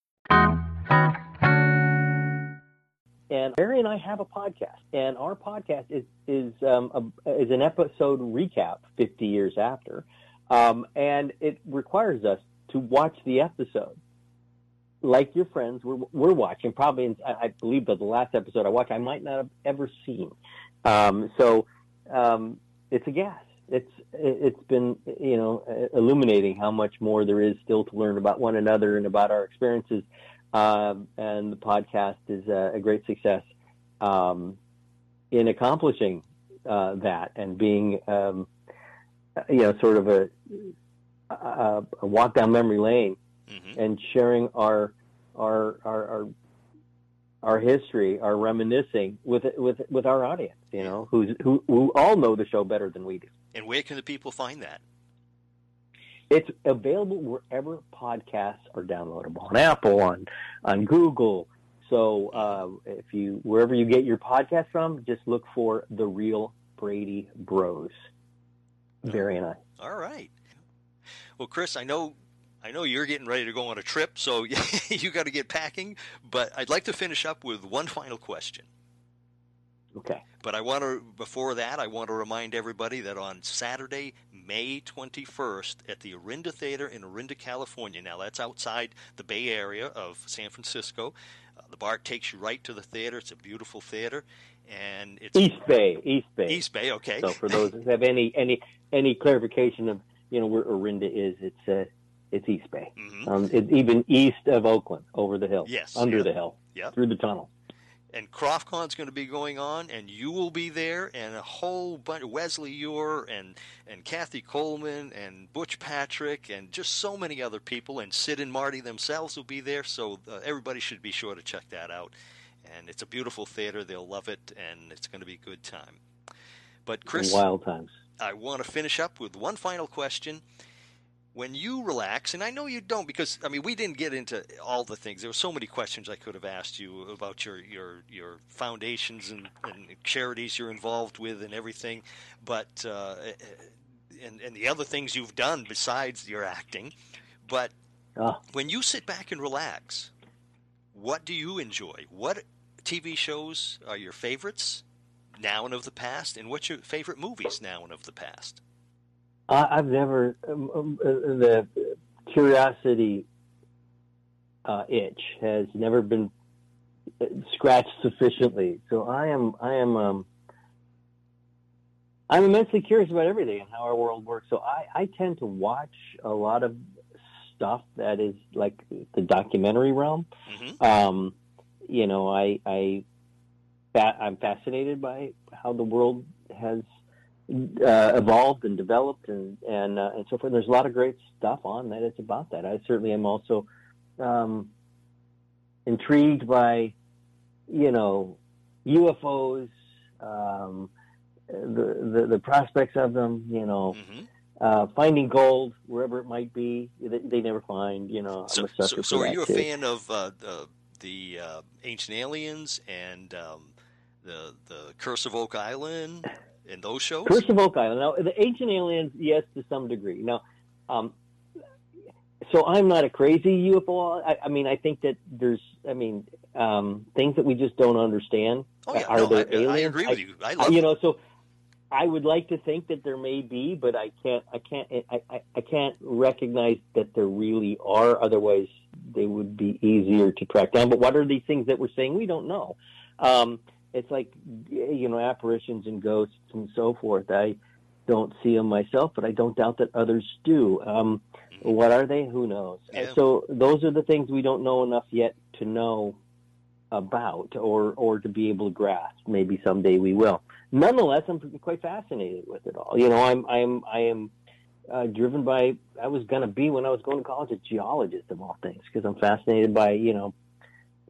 And Barry and I have a podcast, and our podcast is is um, a, is an episode recap 50 years after, um, and it requires us to watch the episode. Like your friends, we're, we're watching. Probably, in, I believe that the last episode I watched, I might not have ever seen. Um, so um, it's a gas. It's it's been you know illuminating how much more there is still to learn about one another and about our experiences um, and the podcast is a, a great success um, in accomplishing uh, that and being, um, you know, sort of a, a, a walk down memory lane Mhm. and sharing our our our our, our history, our reminiscing with with with our audience, you know, who's who who all know the show better than we do. And where can the people find that? It's available wherever podcasts are downloadable on Apple, on on Google. So uh, if you wherever you get your podcast from, just look for the Real Brady Bros. Barry and I. All right. Well, Chris, I know I know you're getting ready to go on a trip, so you got to get packing. But I'd like to finish up with one final question. Okay. But I want to, before that, I want to remind everybody that on Saturday, May 21st, at the Orinda Theater in Orinda, California. Now, that's outside the Bay Area of San Francisco. Uh, the BART takes you right to the theater. It's a beautiful theater, and it's East Bay, East Bay. East Bay. Okay. So for those that have any any any clarification of you know where Orinda is, it's uh, it's East Bay. Mhm. Um, it's even east of Oakland, over the hill, Yes, under yeah. the hill, Yep. through the tunnel. And KrofftCon's going to be going on, and you will be there, and a whole bunch Wesley Ure and and Kathy Coleman and Butch Patrick and just so many other people, and Sid and Marty themselves will be there. So uh, everybody should be sure to check that out. And it's a beautiful theater; they'll love it, and it's going to be a good time. But Chris, Wild times. I want to finish up with one final question. When you relax, and I know you don't because I mean we didn't get into all the things. There were so many questions I could have asked you about your your your foundations and, and charities you're involved with and everything, but uh, and and the other things you've done besides your acting. But Oh, when you sit back and relax, what do you enjoy? What TV shows are your favorites now and of the past, and what's your favorite movies now and of the past? I, I've never um, um, uh, the curiosity uh, itch has never been uh, scratched sufficiently. So I am I am um, I'm immensely curious about everything and how our world works. So I, I tend to watch a lot of stuff that is like the documentary realm. hmm Um, you know, I, I, fa- I'm fascinated by how the world has uh, evolved and developed and and uh, and so forth. There's a lot of great stuff on that. It's about that. I certainly am also um, intrigued by, you know, UFOs, um, the, the the prospects of them. You know, hmm uh, finding gold wherever it might be. They, they never find. You know, I'm So, so, so are you a too. fan of uh, the the uh, Ancient Aliens and um, the the Curse of Oak Island and those shows? Curse of Oak Island. Now, the Ancient Aliens, yes, to some degree. Now, um, so I'm not a crazy UFO. I, I mean, I think that there's, I mean, um, things that we just don't understand. oh yeah, are no, there I, I agree with you. I I- you know, so I would like to think that there may be, but I can't, I can't, I, I, I can't recognize that there really are. Otherwise, they would be easier to track down. But what are these things that we're saying? We don't know. Um, it's like, you know, apparitions and ghosts and so forth. I don't see them myself, but I don't doubt that others do. Um, what are they? Who knows? Yeah. So those are the things we don't know enough yet to know about or or to be able to grasp. Maybe someday we will. Nonetheless, I'm quite fascinated with it all. You know, I'm I'm I am uh, driven by. I was going to be when I was going to college a geologist of all things because I'm fascinated by you know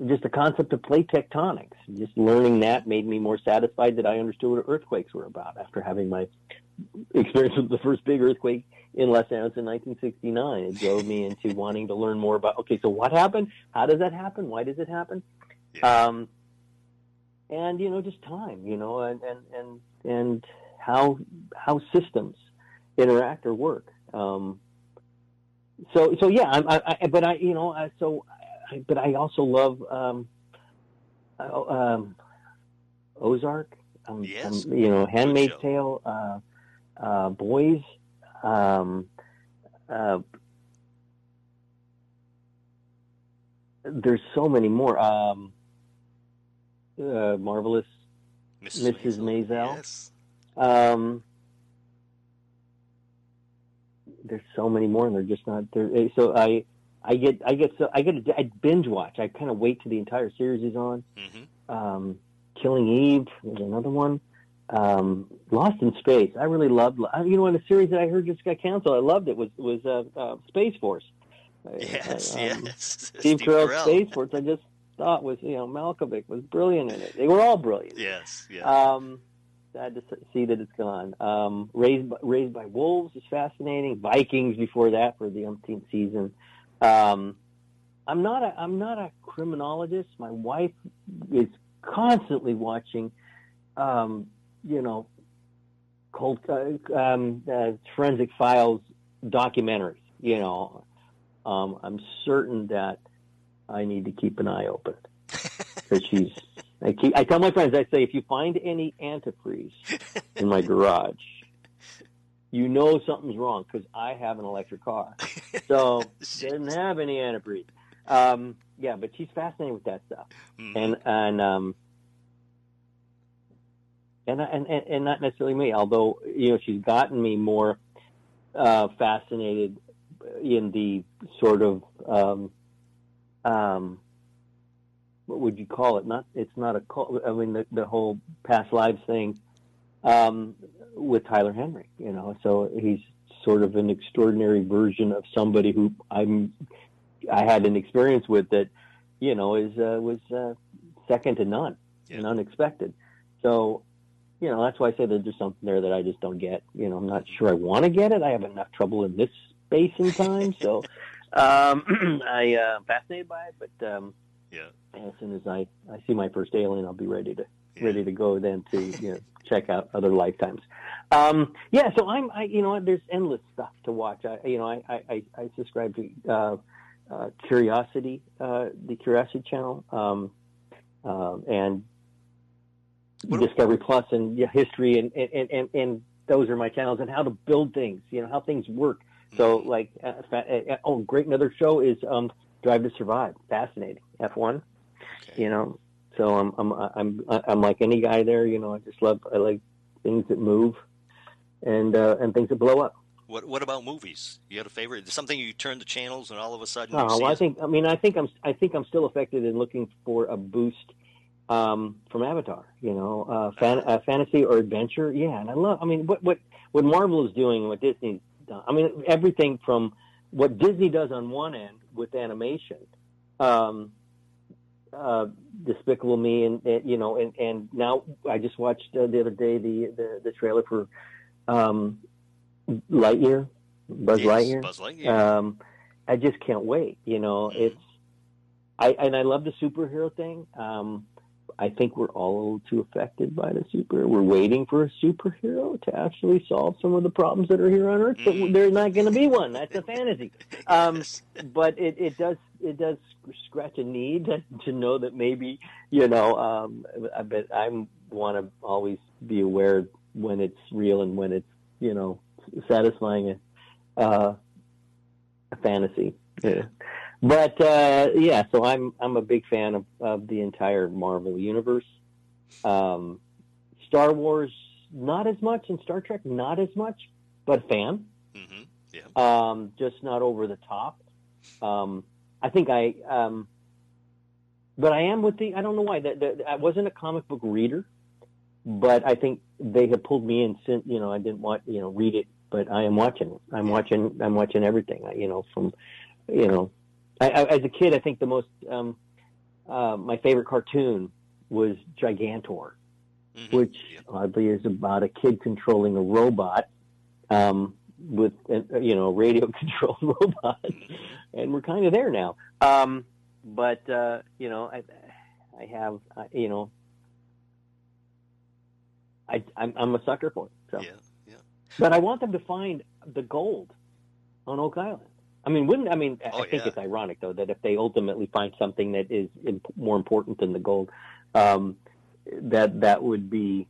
just the concept of plate tectonics. Just learning that made me more satisfied that I understood what earthquakes were about after having my experience with the first big earthquake in Los Angeles in 1969. It drove me into wanting to learn more about, okay, so what happened? How does that happen? Why does it happen? Yeah. Um, and, you know, just time, you know, and, and, and, and how, how systems interact or work. Um, so, so yeah, I'm, I, I, but I, you know, I, so, but I also love, um, uh, um, Ozark. Um, Yes. um, you know, Handmaid's. Tale, uh, uh, Boys, um, uh, there's so many more. Um, uh, Marvelous. Mrs. Maisel. Yes. Um, there's so many more, and they're just not there. eh, So I, I get, I get, so I get, a, I binge watch. I kind of wait till the entire series is on. hmm Um, Killing Eve is another one. Um, Lost in Space. I really loved. I- You know, in a series that I heard just got canceled, I loved it. Was was uh, uh, Space Force. Yes. um, yes. Steve Carell's Space Force. I just thought was you know Malkovich was brilliant in it. They were all brilliant. Yes. Yeah. Um, sad to see that it's gone. Um, Raised by, Raised by Wolves is fascinating. Vikings before that for the umpteenth season. Um, I'm not a I'm not a criminologist. My wife is constantly watching, um, you know, cold uh, um, uh, forensic files documentaries. You know, um, I'm certain that I need to keep an eye open because she's. I keep. I tell my friends. I say, if you find any antifreeze in my garage, you know something's wrong because I have an electric car, so she didn't have any antifreeze. Um, yeah, but she's fascinated with that stuff, Mhm. and and um, and, and and not necessarily me. Although you know she's gotten me more uh, fascinated in the sort of um, um, what would you call it? Not it's not a cult. I mean the the whole past lives thing um, with Tyler Henry. You know, so he's sort of an extraordinary version of somebody who I'm I had an experience with that you know is uh, was uh, second to none Yeah. and unexpected. So you know that's why I say that there's something there that I just don't get. You know, I'm not sure I want to get it. I have enough trouble in this space and time. so um, I uh, fascinated by it, but um, Yeah. as soon as I, I see my first alien, I'll be ready to Yeah. ready to go then to you know, check out other lifetimes. Um, yeah, so I'm I you know there's endless stuff to watch. I you know I I, I- subscribe to uh, uh, Curiosity, uh, the Curiosity Channel, um, um, and What- Discovery Plus, and yeah, history, and, and and and those are my channels, and how to build things. You know how things work. So Mhm. like uh, fa- uh, oh great another show is um, Drive to Survive. Fascinating F1 Okay. you know. So I'm I'm I'm I'm like any guy there, you know. I just love I like things that move, and uh, and things that blow up. What What about movies? You got a favorite? Something you turn the channels and all of a sudden you Oh, well, I think I mean I think I'm I think I'm still affected in looking for a boost um, from Avatar. You know, uh, fan, uh, fantasy or adventure. Yeah, and I love. I mean, what what what Marvel is doing, and what Disney's done. I mean, everything from what Disney does on one end with animation. Um, uh, Despicable Me, and, and you know, and, and now I just watched uh, the other day the, the the trailer for um, Lightyear, Buzz Yes, Lightyear. Buzz Lightyear. Um, I just can't wait. You know, Mhm. it's I and I love the superhero thing. Um, I think we're all a little too affected by the superhero. We're waiting for a superhero to actually solve some of the problems that are here on Earth, but Mhm. there's not going to be one. That's a fantasy. Um, but it, it does it does scratch a need to, to know that maybe you know. Um, I bet I want to always be aware when it's real and when it's you know satisfying a, uh, a fantasy. Yeah. But uh, yeah, so I'm I'm a big fan of, of the entire Marvel universe. Um, Star Wars, not as much, and Star Trek, not as much, but fan hmm Yeah. um, just not over the top. Um, I think I, um, but I am with the. I don't know why. The, the, I wasn't a comic book reader, but I think they have pulled me in. Since you know, I didn't want you know read it, but I am watching. I'm watching. I'm watching everything. You know, from you know, I, I, as a kid, I think the most um, uh, my favorite cartoon was Gigantor Mhm. which Yeah. oddly is about a kid controlling a robot um, with uh, you know a radio controlled robot, Mhm. and we're kind of there now. Um, but uh, you know, I, I have uh, you know, I I'm, I'm a sucker for it. So, Yeah. Yeah. but I want them to find the gold on Oak Island. I mean, wouldn't I mean? I- Oh, I think yeah. it's ironic though that if they ultimately find something that is imp- more important than the gold, um, that that would be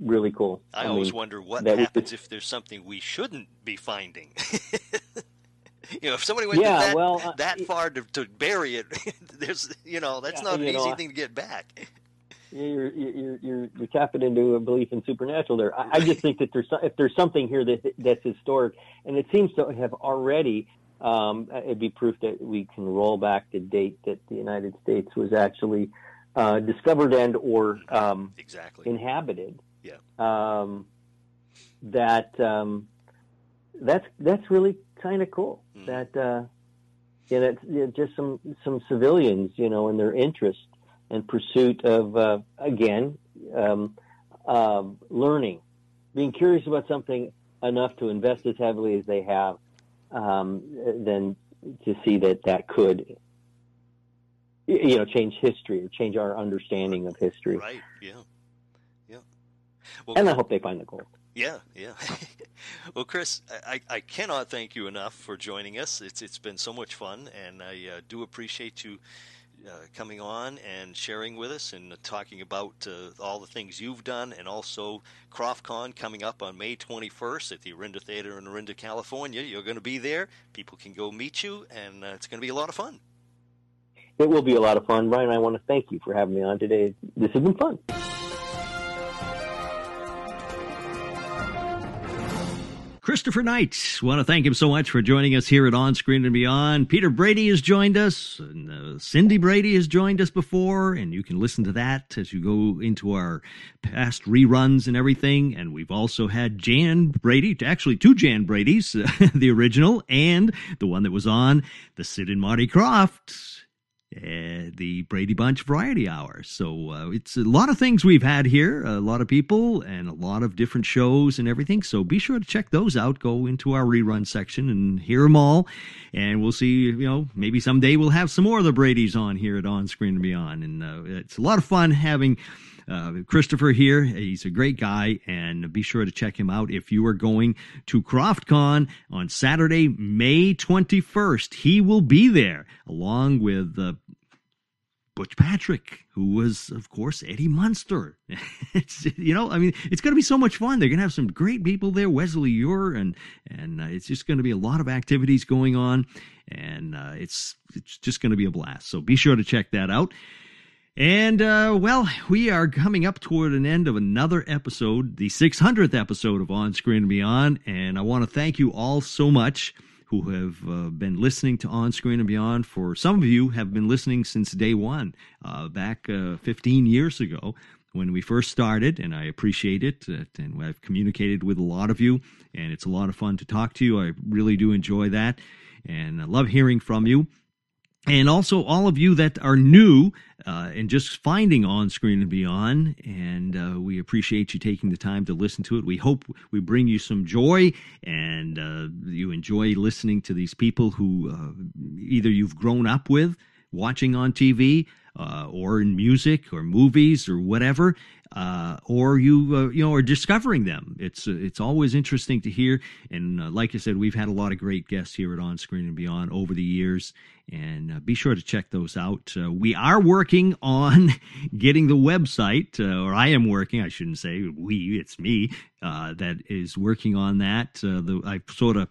really cool. I, always mean, wonder what happens if there's something we shouldn't be finding. you know, if somebody went Yeah, that, well, uh, that far to, to bury it, there's, you know, that's Yeah, not an know, easy thing to get back. you're you're you're, you're tapping into a belief in supernatural there. I, I just think that there's if there's something here that that's historic, and it seems to have already. Um, it'd be proof that we can roll back the date that the United States was actually uh, discovered and or um, Exactly. inhabited. Yeah. Um, that um, that's that's really kind of cool. Mhm. That uh, that's yeah, just some some civilians, you know, in their interest and pursuit of uh, again um, um, learning, being curious about something enough to invest as heavily as they have, um, then to see that that could you know change history or change our understanding of history. Right. Yeah. Yeah. Well, And I hope they find the gold. Yeah, yeah. well, Chris, I, I cannot thank you enough for joining us. It's it's been so much fun, and I uh, do appreciate you uh, coming on and sharing with us and talking about uh, all the things you've done, and also KrofftCon coming up on May 21st at the Orinda Theater in Orinda, California. You're going to be there. People can go meet you, and uh, it's going to be a lot of fun. It will be a lot of fun. Brian, I want to thank you for having me on today. This has been fun. Christopher Knight. Want to thank him so much for joining us here at On Screen and Beyond. Peter Brady has joined us, and uh, Cindy Brady has joined us before, and you can listen to that as you go into our past reruns and everything. And we've also had Jan Brady, actually two Jan Bradys, the original and the one that was on the Sid and Marty Krofft uh, the Brady Bunch Variety Hour. So uh, it's a lot of things we've had here, a lot of people, and a lot of different shows and everything. So be sure to check those out. Go into our rerun section and hear them all. And we'll see, you know, maybe someday we'll have some more of the Brady's on here at On Screen and Beyond. And uh, it's a lot of fun having. Uh, Christopher here. He's a great guy, and be sure to check him out if you are going to KrofftCon on Saturday, May 21st. He will be there along with uh, Butch Patrick, who was, of course, Eddie Munster. it's, you know, I mean, it's going to be so much fun. They're going to have some great people there, Wesley Ure, and and uh, it's just going to be a lot of activities going on, and uh, it's it's just going to be a blast. So be sure to check that out. And uh, well, we are coming up toward an end of another episode, the 600th episode of On Screen and Beyond, and I want to thank you all so much who have uh, been listening to On Screen and Beyond. For some of you, have been listening since day one, uh, back uh, 15 years ago when we first started, and I appreciate it. Uh, and I've communicated with a lot of you, and it's a lot of fun to talk to you. I really do enjoy that, and I love hearing from you and also all of you that are new uh, and just finding on screen and beyond and uh, we appreciate you taking the time to listen to it. We hope we bring you some joy and uh, you enjoy listening to these people who uh, either you've grown up with watching on tv uh, or in music or movies or whatever uh, or you uh, you know are discovering them. It's uh, it's always interesting to hear. And uh, like I said, we've had a lot of great guests here at On Screen and Beyond over the years, and uh, be sure to check those out. We are working on getting the website, or I am working. I shouldn't say we. It's me that is working on that. the I sort of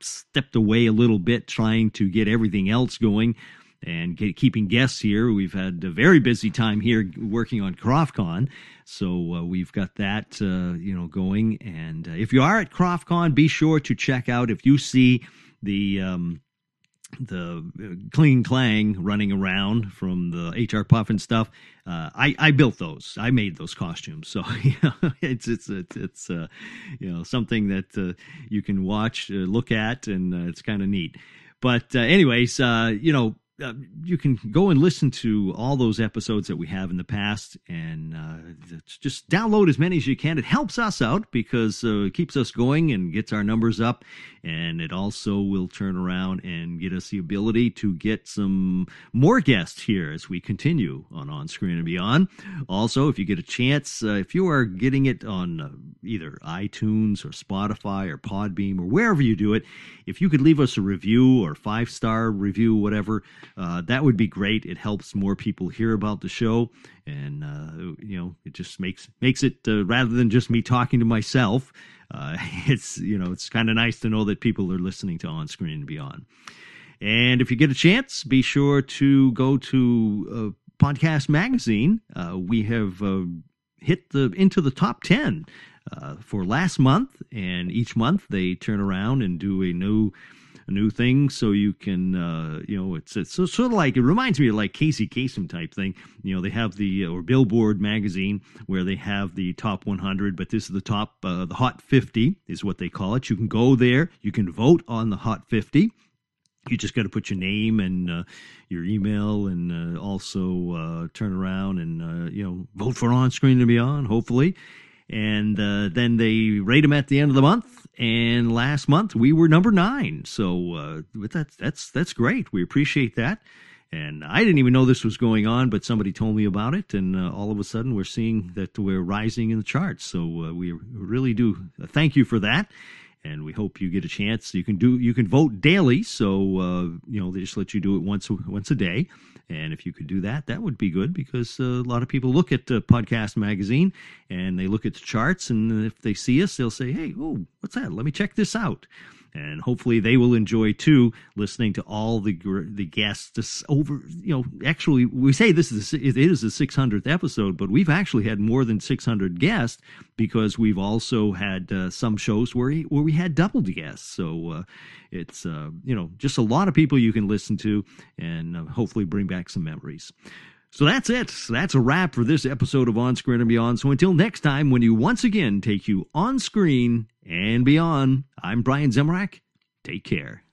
stepped away a little bit trying to get everything else going and get, keeping guests here. We've had a very busy time here working on KrofftCon, so uh, we've got that uh, you know going. And uh, if you are at KrofftCon, be sure to check out if you see the. Um, the uh, cling clang running around from the H.R. Pufnstuf. Uh, I I built those. I made those costumes. So you know, it's it's it's it's uh, you know something that uh, you can watch, uh, look at, and uh, it's kind of neat. But anyways, you know uh, you can go and listen to all those episodes that we have in the past and uh, just download as many as you can. It helps us out because uh, it keeps us going and gets our numbers up. And it also will turn around and get us the ability to get some more guests here as we continue on On Screen and Beyond. Also, if you get a chance, uh, if you are getting it on uh, either iTunes or Spotify or Podbean or wherever you do it, if you could leave us a review or five star review, whatever, uh, that would be great. It helps more people hear about the show, and uh, you know, it just makes makes it uh, rather than just me talking to myself. Uh, it's you know, it's kind of nice to know that people are listening to On Screen and Beyond. And if you get a chance, be sure to go to uh, Podcast Magazine. we have hit the into the top ten. Uh, for last month, and each month they turn around and do a new a new thing so you can uh, you know it's it's sort of like it reminds me of like Casey Kasem type thing. You know they have the uh, or Billboard magazine where they have the top 100 but this is the top uh, the hot 50 is what they call it. You can go there. You can vote on the hot 50 you just got to put your name and uh, your email and uh, also uh, turn around and uh, you know vote for on screen to be on hopefully. And uh, then they rate them at the end of the month. And last month we were number nine, so uh, that's that's that's great. We appreciate that. And I didn't even know this was going on, but somebody told me about it, and uh, all of a sudden we're seeing that we're rising in the charts. So uh, we really do thank you for that and we hope you get a chance. You can do you can vote daily, so uh, you know they just let you do it once once a day. And if you could do that, that would be good because uh, a lot of people look at uh, Podcast Magazine and they look at the charts, and if they see us, they'll say, "Hey, oh, what's that? Let me check this out." And hopefully they will enjoy too listening to all the the guests over you know actually we say this is it is the 600th episode but we've actually had more than 600 guests because we've also had uh, some shows where he, where we had doubled guests so uh, it's uh, you know just a lot of people you can listen to and uh, hopefully bring back some memories so that's it. That's a wrap for this episode of On Screen and Beyond. So until next time, when you once again take you on screen and beyond, I'm Brian Zemrak. Take care.